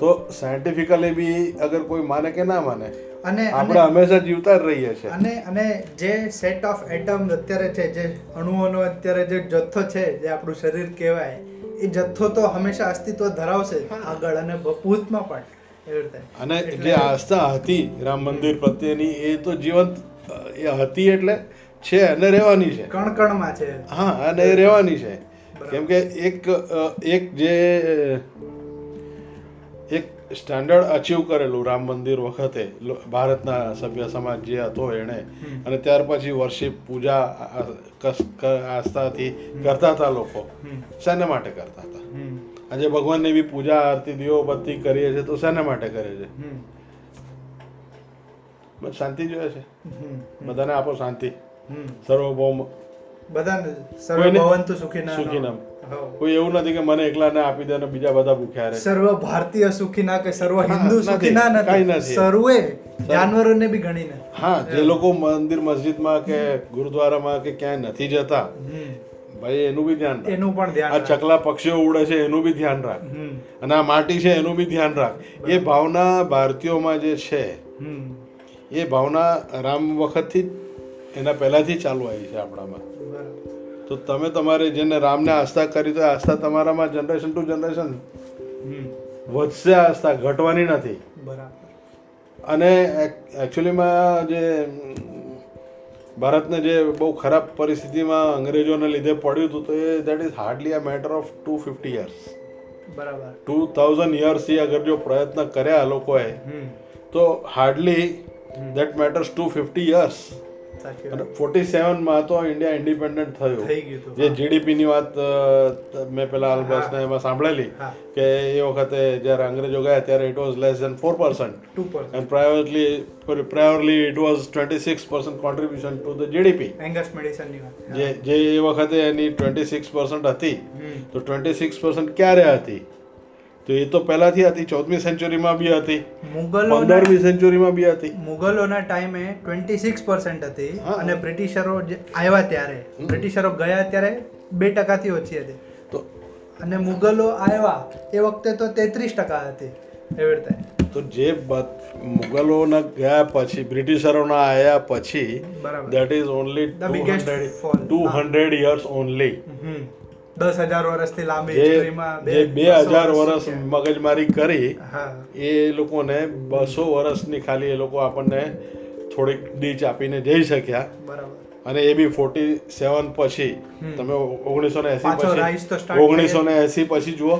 તો સાયન્ટિફિકલી બી અગર કોઈ માને કે ના માને અને આપણે હંમેશા જીવતા જ રહીએ છીએ. અને અને જે સેટ ઓફ એટમ અત્યારે છે જે અણુઓનો અત્યારે જે જથ્થો છે જે આપણું શરીર કહેવાય એ જથ્થો તો હંમેશા અસ્તિત્વ ધરાવશે આગળ અને ભૂતમાં પણ. અને જે આસ્થા હતી રામ મંદિર પ્રત્યેની એ તો જીવંત એ હતી એટલે છે અને રહેવાની છે. કણ કણમાં છે. હા અને એ રહેવાની છે. કેમ કે એક એક જે એક સ્ટાન્ડર્ડ અચીવ કરેલું રામ મંદિર વખતે ભારતના સભ્ય સમાજ જે હતો એણે અને ત્યાર પછી વર્ષિપ પૂજા આસ્થાથી કરતા હતા લોકો. શેના માટે કરતા હતા? આજે ભગવાનની બી પૂજા આરતી દીવો બત્તી કરીએ છીએ તો શેના માટે કરે છે? બસ શાંતિ જોઈએ છે? બધાને આપો શાંતિ. સર્વભૌમ. બધાને સર્વ સુખીના સુખીનામ. કોઈ એવું નથી કે મને એકલાને આપી દે અને બીજા બધા ભૂખ્યા રહે. સર્વ ભારતીય સુખીના કે સર્વ હિન્દુ. સુખીના નથી. સર્વે જાનવરોને બી ગણીને. હા જે લોકો મંદિર મસ્જિદમાં કે ગુરુદ્વારામાં કે ક્યાંય નથી જતા. ભાઈ એનું બી ધ્યાન એનું પણ ધ્યાન આ ચકલા પક્ષીઓ ઉડે છે એનું બી ધ્યાન રાખ. અને આ માટી છે એનું બી ધ્યાન રાખ. એ ભાવના ભારતીયોમાં જે છે એ ભાવના રામ વખતથી એના પહેલાથી ચાલુ આવી છે આપણામાં. તો તમે તમારે જેને રામને આસ્થા કરી તો આસ્થા તમારામાં જનરેશન ટુ જનરેશન વધશે આસ્થા ઘટવાની નથી. બરાબર. અને એકચ્યુઅલીમાં જે ભારતને જે બહુ ખરાબ પરિસ્થિતિમાં અંગ્રેજોને લીધે પડ્યું હતું તો એ that is hardly a matter of two fifty years બરાબર. ટુ થાઉઝન્ડ યર્સથી અગર જો પ્રયત્ન કર્યા લોકોએ તો hardly. That matters two fifty years અને ફોર્ટી સેવનમાં તો ઇન્ડિયા ઇન્ડિપેન્ડન્ટ થયું. થઈ ગયું હતું જે જીડીપીની વાત મેં પેલા અલબસને એમાં સાંભળેલી કે એ વખતે જ્યારે અંગ્રેજો ગયા ત્યારે it was less than four percent two percent priorly privately priorly it was 26% contribution to the GDP Angus મેડિસનની વાત જે જે એ વખતે એની 26% હતી. તો ટ્વેન્ટી સિક્સ પર્સન્ટ ક્યારે હતી? તો એ તો પહેલાથી હતી ચૌદમી સેન્ચુરીમાં બી હતી મુગલોના પંદરમી સેન્ચુરીમાં બી હતી. મુગલોના ટાઈમે ટ્વેન્ટી સિક્સ પર્સન્ટ હતી અને બ્રિટિશરો જે આવ્યા ત્યારે બ્રિટિશરો ગયા ત્યારે બે ટકાથી ઓછી હતી. તો અને મુગલો આવ્યા એ વખતે તો તેત્રીસ ટકા હતી એવી રીતે. તો જે મુગલોના ગયા પછી બ્રિટિશરોના આવ્યા પછી that is only. Two hundred years only દસ હજાર વર્ષથી લાંબી બે હજાર વર્ષ મગજમારી કરી એ લોકોને બસો વર્ષની ખાલી એ લોકો આપણને થોડીક ડીચ આપીને જઈ શક્યા. બરાબર. અને એ બી ફોર્ટી સેવન પછી તમે ઓગણીસો ને એસી પાછો ઓગણીસો ને એસી પછી જુઓ.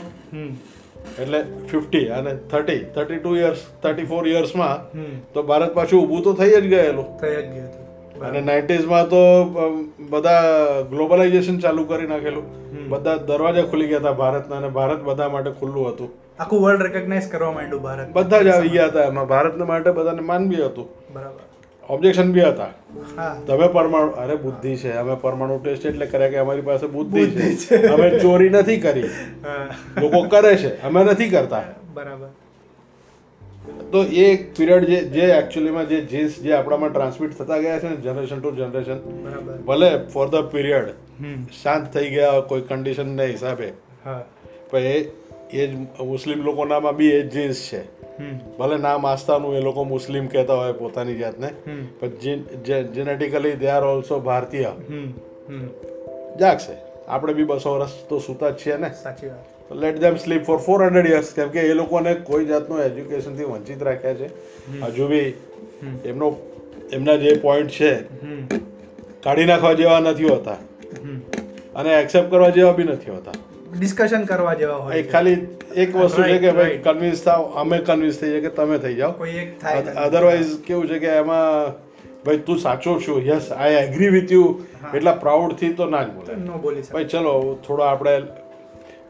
એટલે ફિફ્ટી અને thirty thirty two years thirty four યર્સમાં તો ભારત પાછું ઊભું તો થઈ જ ગયેલું. થઈ જ ગયું અને. નાઇન્ટીઝમાં તો બધા ગ્લોબલાઇઝેશન ચાલુ કરી નાખેલું. બધા દરવાજા ખુલી ગયા હતા ભારતના અને ભારત બધા માટે ખુલ્લું હતું. આખું વર્લ્ડ રેકગ્નાઇઝ કરવા માંડ્યું ભારત. બધા જ આવી ગયા હતા. એમાં ભારતના માટે બધાને માન બી હતું. બરાબર. ઓબ્જેક્શન બી હતા. તમે પરમાણુ અરે બુદ્ધિ છે. અમે પરમાણુ ટેસ્ટ એટલે કર્યા કે અમારી પાસે બુદ્ધિ બુદ્ધિ છે. અમે ચોરી નથી કરી. લોકો કરે છે. અમે નથી કરતા. બરાબર. તો એ એક પિરિયડ જે જે એકચ્યુઅલીમાં જે જીન્સ જે આપણામાં ટ્રાન્સમિટ થતા ગયા છે ને જનરેશન ટુ જનરેશન ભલે ફોર ધ પીરિયડ શાંત થઈ ગયા કોઈ કન્ડિશનના હિસાબે. પણ એ એ જ મુસ્લિમ લોકોનામાં બી એ જ જીન્સ છે. ભલે નામ આસ્તાનું એ લોકો મુસ્લિમ કહેતા હોય પોતાની જાતને પણ જેનેટિકલી દે આર ઓલ્સો ભારતીય. જાગશે. આપણે બી બસો વર્ષ તો સૂતા જ છીએ ને. સાચી વાત. Let them sleep for four hundred years કેમ કે એ લોકોને કોઈ જાતનું એજ્યુકેશનથી વંચિત રાખ્યા છે. હજુ બી એમનો એમના જે પોઈન્ટ છે કાઢી નાખવા જેવા નથી હોતા. અને એક્સેપ્ટ કરવા જેવા બી નથી હોતા. ડિસ્કશન કરવા જેવા હોય ખાલી એક વસ્તુ છે કે ભાઈ. કન્વિન્સ થાવ અમે કન્વિન્સ થઈ જાય કે તમે થઈ જાઓ. કોઈ એક થાય અધરવાઇઝ કેવું છે કે એમાં ભાઈ તું સાચો છું yes I agree with you એટલા પ્રાઉડથી તો ના જ બોલે. નો ભાઈ ચલો થોડો આપણે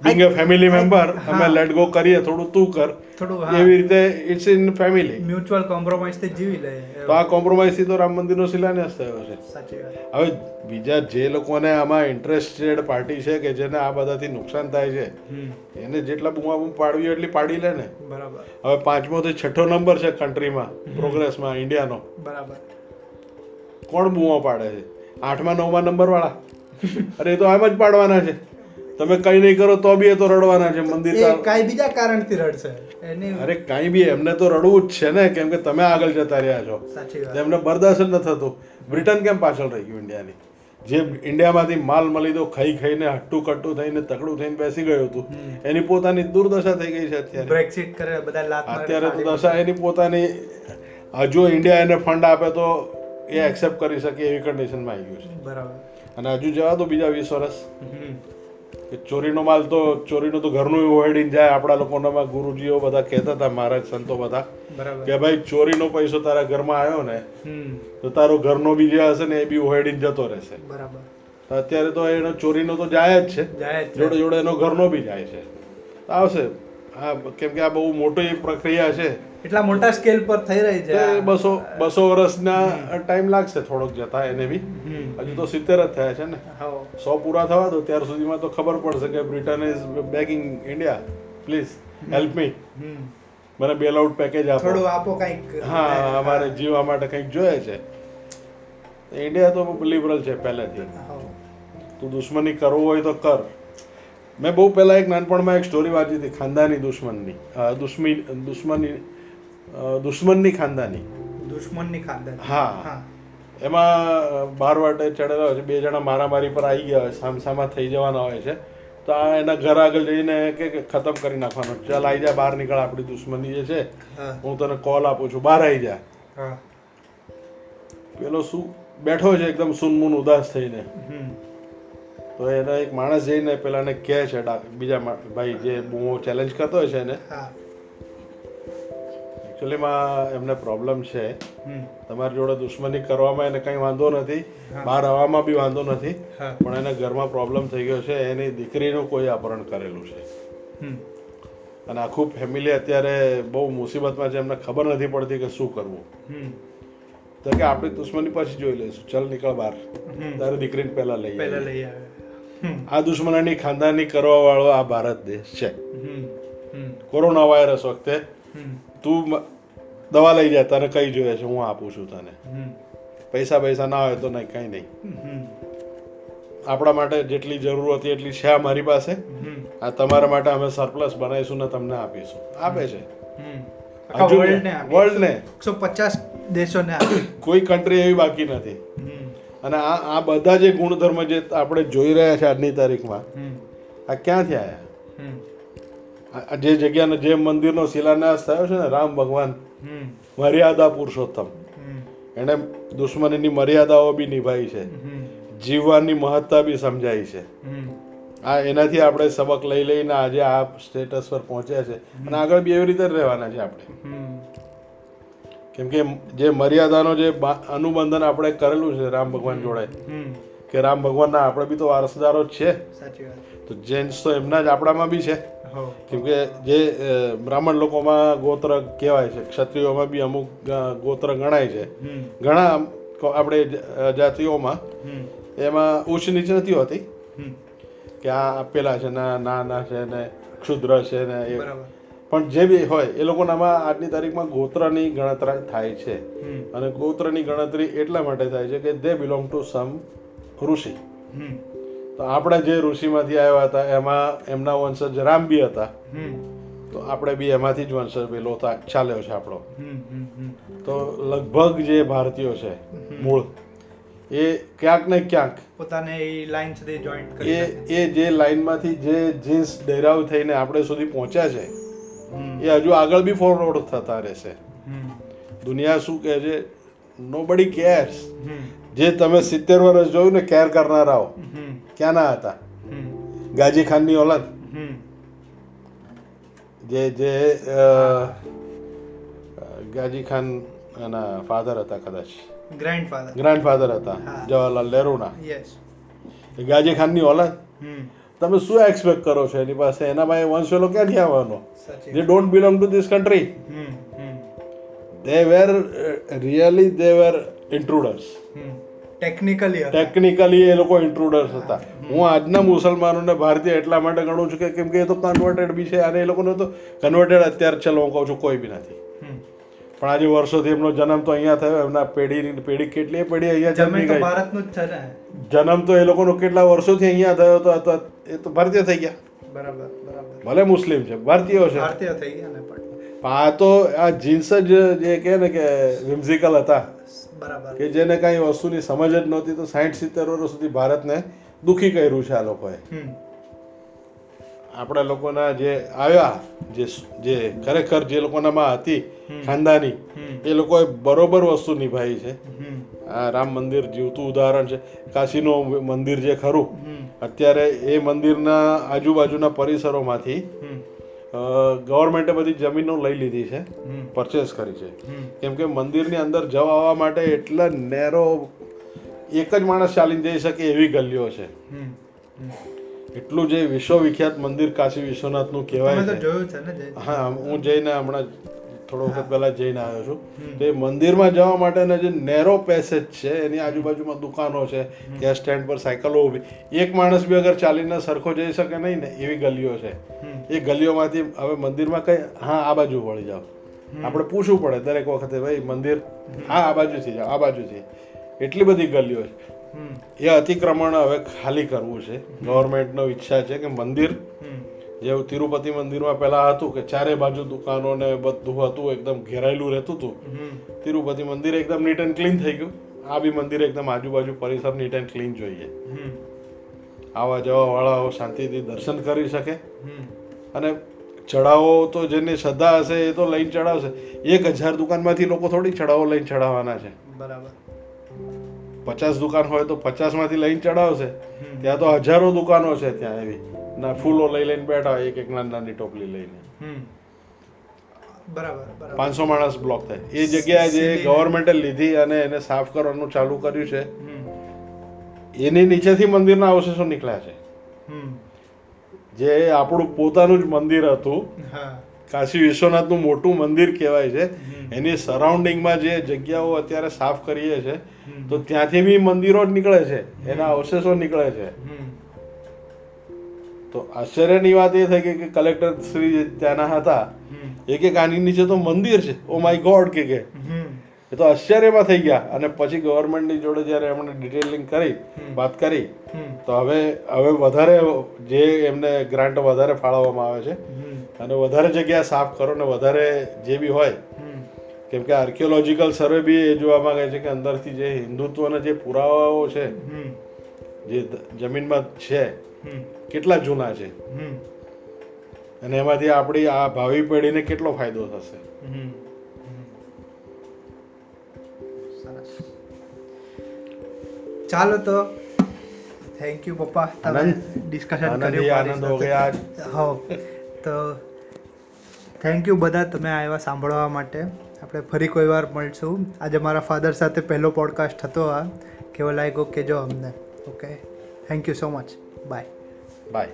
બિંગ અ ફેમિલી મેમ્બર અમે લેટ ગો કરીએ થોડું તું કર. થોડું એવી રીતે ઇટ્સ ઇન ફેમિલી મ્યુચ્યુઅલ કોમ્પ્રોમાઇઝથી જીવી લે. તો આ કોમ્પ્રોમાઇઝથી તો રામ મંદિરનો શિલાન્યાસ થયો છે સાચી વાત. હવે બીજા જે લોકોને આમાં ઇન્ટરેસ્ટેડ પાર્ટી છે કે જેને આ બધાથી નુકસાન થાય છે એને જેટલા બુમા બુમ પાડવી એટલી પાડી લે ને. બરાબર. હવે પાંચમો થી છઠ્ઠો નંબર છે કન્ટ્રીમાં પ્રોગ્રેસમાં ઇન્ડિયાનો બરાબર. કોણ બૂમો પાડે છે? આઠમા નવમા નંબર વાળા? અરે એ તો આમ જ પાડવાના છે. તમે કઈ નહીં કરો તો બી એ તો રડવાના છે મંદિર કાંઈ બીજા કારણથી રડશે. અરે કાંઈ બી એમને તો રડવું જ છે ને કેમ કે તમે આગળ જતા રહ્યા છો. એમને બરદાસ્ત જ ન થતું. બ્રિટન કેમ પાછળ રહી ગયું ઇન્ડિયાની જે ઇન્ડિયામાંથી માલ મળી દો ખાઈ ખાઈને હટ્ટું કટ્ટું થઈને તકડું થઈને બેસી ગયું હતું. એની પોતાની દુર્દશા થઈ ગઈ છે અત્યારે. બ્રેક્સિટ કરે બધા લાત અત્યારે તો દશા એની પોતાની હજુ ઇન્ડિયા એને ફંડ આપે તો એ એક્સેપ્ટ કરી શકે એવી કન્ડિશનમાં આવી ગયું છે. બરાબર. અને હજુ જવા દો બીજા વીસ વર્ષ. કે ચોરીનો માલ તો ચોરીનું તો ઘરનું ઓહેડીને જાય આપણા લોકોનામાં ગુરુજીઓ બધા કહેતા હતા મહારાજ સંતો બધા કે ભાઈ ચોરીનો પૈસો તારા ઘરમાં આવ્યો ને તો તારો ઘરનો બી જે હશે ને એ બી ઓહેડીને જતો રહેશે. બરાબર. અત્યારે તો એનો ચોરીનો તો જાય જ છે. જાય જ છે. જોડે જોડે એનો ઘરનો બી જાય છે. આવશે. હા કેમ કે આ બહુ મોટી પ્રક્રિયા છે. એટલા મોટા સ્કેલ પર થઈ રહી છે. બસો બસો વર્ષના ટાઈમ લાગશે થોડોક જતા એને બી. હજુ તો સિત્તેર જ થયા છે ને. સો પૂરા થવા દો ત્યાર સુધીમાં તો ખબર પડશે કે Britain is begging India please help me. મને બેલ આઉટ પેકેજ આપો. થોડું આપો કંઈક. હા અમારે જીવવા માટે કંઈક જોઈએ છે. ઇન્ડિયા તો લિબરલ છે પહેલેથી. તું દુશ્મની કરવું હોય તો કર. મેં બહુ પહેલાં એક નાનપણમાં એક સ્ટોરી વાંચી હતી ખાનદાની દુશ્મનની. અ, દુશ્મની દુશ્મનની ખાનદાની. દુશ્મનની ખાનદાની. હા. એમાં બાર વાટે ચડેલા હોય છે. બે જણા મારામારી પર આવી ગયા હોય સામસામા થઈ જવાના હોય છે. તો આ એના ઘર આગળ જઈને કે ખતમ કરી નાખવાનો ચાલ આવી જા બહાર નીકળ. આપણી દુશ્મની જે છે હું. તને કોલ આપું છું. બહાર આવી જા. હા. પેલો શું બેઠો છે એકદમ સુનમુન ઉદાસ થઈને. તો એના એક માણસ જઈને પેલાને કહે છે બીજા ભાઈ જે બહુ ચેલેન્જ કરતો હોય છે એને. હા. એકચ્યુઅલીમાં એમને પ્રોબ્લેમ છે. તમારી જોડે દુશ્મની કરવામાં એને કંઈ વાંધો નથી. બહાર આવવામાં બી વાંધો નથી. પણ એને ઘરમાં પ્રોબ્લેમ થઈ ગયો છે. એની દીકરીનું કોઈ અપહરણ કરેલું છે. અને આખું ફેમિલી અત્યારે બહુ મુસીબતમાં છે. એમને ખબર નથી પડતી કે શું કરવું. તો કે આપણી દુશ્મની પછી જોઈ લઈશું. ચલ નીકળ બહાર. તારી દીકરીને પહેલા લઈ લઈ આ દુશ્મનની ખાનદાની કરવા વાળો આ ભારત દેશ છે. કોરોના વાયરસ વખતે. તું દવા લઈ જા તને કઈ જોઈએ છે હું આપું છું તને. પૈસા પૈસા ના હોય તો નહીં કઈ નહીં. આપણા માટે જેટલી જરૂર હતી એટલી છે મારી પાસે. આ તમારા માટે અમે સરપ્લસ બનાવીશું ને તમને આપીશું. આપે છે. વર્લ્ડ. વર્લ્ડને એકસો પચાસ દેશોને આપી કોઈ કન્ટ્રી એવી બાકી નથી. અને આ આ બધા જે ગુણધર્મ જે આપણે જોઈ રહ્યા છે આજની તારીખમાં આ ક્યાંથી આવ્યા જે જગ્યાનો જે મંદિરનો શિલાન્યાસ થયો છે ને રામ ભગવાન મર્યાદા પુરુષોત્તમ. એને એણે દુશ્મનીની મર્યાદાઓ બી નિભાઈ છે. જીવવાની મહત્તા બી સમજાઈ છે. આ એનાથી આપણે સબક લઈ લઈને આજે આ સ્ટેટસ પર પહોંચ્યા છે. અને આગળ બી એવી રીતે રહેવાના છે આપણે. કેમ કે જે મર્યાદાનો જે અનુબંધન આપણે કરેલું છે રામ ભગવાન જોડે. કે રામ ભગવાનના આપણે બી તો વારસદારો જ છે. સાચી વાત. તો જેન્ટ્સ તો એમના જ આપણામાં બી છે. કેમ કે જે બ્રાહ્મણ લોકોમાં ગોત્ર કહેવાય છે. ક્ષત્રિયોમાં બી અમુક ગોત્ર ગણાય છે. ઘણા આપણે જાતિઓમાં એમાં ઉચ્ચ નીચ નથી હોતી. કે આ આપેલા છે ને ના ના છે ને ક્ષુદ્ર છે ને એ પણ જે બી હોય એ લોકોનામાં આજની તારીખમાં ગોત્રની ગણતરી થાય છે. અને ગોત્રની ગણતરી એટલા માટે થાય છે કે દે બિલોંગ ટુ સમ ઋષિ. તો આપણે જે ઋષિમાંથી આવ્યા હતા એમાં એમના વંશજ રામ બી હતા તો આપણે બી એમાંથી જ વંશજ પેલો ચાલ્યો છે આપણો. તો લગભગ જે ભારતીયો છે મૂળ એ ક્યાંક ને ક્યાંક પોતાને એ લાઈન સુધી જોઈન્ટ કરી એ એ જે લાઈનમાંથી જે જીન્સ ડેરાવ થઈને આપણે સુધી પહોંચ્યા છે એ હજુ આગળ બી ફોરવર્ડ થતા રહેશે. દુનિયા શું કહે છે? નો બડી કેર્સ જે તમે સિત્તેર વર્ષ જોયું ને કેર કરનારાઓ ક્યાં ક્યાંના હતા? ગાજી ખાનની ઓલાદ. જે જે ગાજી ખાન એના ફાધર હતા કદાચ. ગ્રાન્ડફાધર ગ્રાન્ડ ફાધર હતા જવાહરલાલ નહેરુના. ગાજી ખાનની ઓલાદ. હમ. તમે શું એક્સપેક્ટ કરો છો એની પાસે? એના પાસે વંશવેલો ક્યાંથી આવવાનો? જે don't belong to this country hmm hmm. They were really they were intruders hmm. Technically technically એ લોકો ઇન્ટ્રુડર્સ હતા. હું આજના મુસલમાનોને ભારતીય એટલા માટે ગણું છું કે કેમ કે એ તો કન્વર્ટેડ બી છે અને એ લોકોને તો કન્વર્ટેડ અત્યારે ચલો હું કહું છું કોઈ બી નથી. પણ આજે વર્ષોથી એમનો જન્મ તો અહીંયા થયો એમના પેઢી પેઢી કેટલી પેઢી અહીંયા જન્મી ગઈ. ભારતનું જ છે જન્મ તો એ લોકોનો કેટલા વર્ષોથી અહીંયા થયો તો એ તો ભારતીય થઈ ગયા. બરાબર બરાબર. ભલે મુસ્લિમ છે ભારતીયો છે. ભારતીય થઈ ગયા ને પણ. આ તો આ જીન્સ જ જે કહે ને કે વિમ્ઝિકલ હતા. કે જેને કાંઈ વસ્તુની સમજ જ નહોતી તો સાઠ સિત્તેર વર્ષ સુધી ભારતને દુઃખી કર્યું છે આ લોકોએ. આપણા લોકોના જે આવ્યા જે જે ખરેખર જે લોકોનામાં હતી. ખાનદાની એ લોકોએ બરોબર વસ્તુ નિભાવી છે. આ રામ મંદિર જીવતું ઉદાહરણ છે. કાશીનું મંદિર જે ખરું અત્યારે એ મંદિરના આજુબાજુના પરિસરોમાંથી ગવર્મેન્ટે બધી જમીનો લઈ લીધી છે પરચેસ કરી છે. કેમ કે મંદિરની અંદર જવા આવવા માટે એટલા નેરો એક જ માણસ ચાલીને જઈ શકે એવી ગલીઓ છે. એટલું જે વિશ્વવિખ્યાત મંદિર કાશી વિશ્વનાથનું કહેવાય છે. હા હું જઈને હમણાં થોડો વખત પહેલા જઈને આવ્યો છું. તે મંદિરમાં જવા માટેના જે નેરો પેસેજ છે એની આજુબાજુમાં દુકાનો છે ત્યાં સ્ટેન્ડ પર સાયકલો ઊભી. એક માણસ બી અગર ચાલીને સરખો જઈ શકે નહીં ને એવી ગલીઓ છે. એ ગલીઓમાંથી હવે મંદિરમાં કઈ હા આ બાજુ વળી જાઓ. આપણે પૂછવું પડે દરેક વખતે ભાઈ મંદિર હા આ બાજુથી જાઓ આ બાજુથી એટલી બધી ગલીઓ છે. એ અતિક્રમણ હવે ખાલી કરવું છે. ગવર્મેન્ટનો ઈચ્છા છે કે મંદિર જેવું તિરુપતિ મંદિરમાં પહેલા હતું કે ચારે બાજુ દુકાનો ને બધું હતું એકદમ ઘેરાયેલું રહેતું હતું. તિરુપતિ મંદિર એકદમ નીટ એન્ડ ક્લીન થઈ ગયું. આ બી મંદિર એકદમ આજુબાજુ પરિસર નીટ એન્ડ ક્લીન જોઈએ. આવા જવા વાળાઓ શાંતિથી દર્શન કરી શકે. અને ચડાવો તો જેને શ્રદ્ધા હશે એ તો લઈને ચડાવશે એક હજાર દુકાનમાંથી લોકો થોડી ચડાવો લઈને ચડાવવાના છે. બરાબર. પચાસ દુકાન હોય તો પચાસમાંથી લઈને ચડાવશે ત્યાં તો હજારો દુકાનો છે ત્યાં એવી. ના ફૂલો લઈ લઈને બેઠા એક એક નાની નાની ટોપલી લઈને. બરાબર પાંચસો માણસ બ્લોક થાય. એ જગ્યાએ જે ગવર્મેન્ટે લીધી અને એને સાફ કરવાનું ચાલુ કર્યું છે એની નીચેથી મંદિરના અવશેષો નીકળ્યા છે. જે આપણું પોતાનું જ મંદિર હતું. કાશી વિશ્વનાથનું મોટું મંદિર કહેવાય છે. એની સરાઉન્ડિંગમાં જે જગ્યાઓ અત્યારે સાફ કરીએ છે તો ત્યાંથી બી મંદિરો જ નીકળે છે. એના અવશેષો નીકળે છે. તો આશ્ચર્યની વાત એ થઈ કે કલેક્ટર શ્રી ત્યાંના હતા એક એ કે આની નીચે તો મંદિર છે. ઓ માય ગોડ કે કે. એ તો આશ્ચર્યમાં થઈ ગયા. અને પછી ગવર્મેન્ટની જોડે જ્યારે એમણે ડિટેલિંગ કરી વાત કરી તો હવે હવે વધારે જે એમને ગ્રાન્ટ વધારે ફાળવવામાં આવે છે અને વધારે જગ્યા સાફ કરો ને વધારે જે બી હોય કેમ કે આર્કિયોલોજીકલ સર્વે બી એ જોવા માંગે છે કે અંદરથી જે હિન્દુત્વના જે પુરાવાઓ છે જે જમીનમાં છે કેટલા જૂના છે? અને એમાંથી આપણી આ ભાવિ પેઢીને કેટલો ફાયદો થશે? ચાલો તો. થેન્ક યુ પપ્પા. તમે ડિસ્કશન કર્યું આનંદ હો ગયા હો. તો થેન્ક યુ બધા તમે આવ્યા સાંભળવા માટે. આપણે ફરી કોઈ વાર મળશું. આજે મારા ફાધર સાથે પહેલો પોડકાસ્ટ હતો આ. કેવો લાગ્યો? કેજો અમને. Okay thank you so much bye bye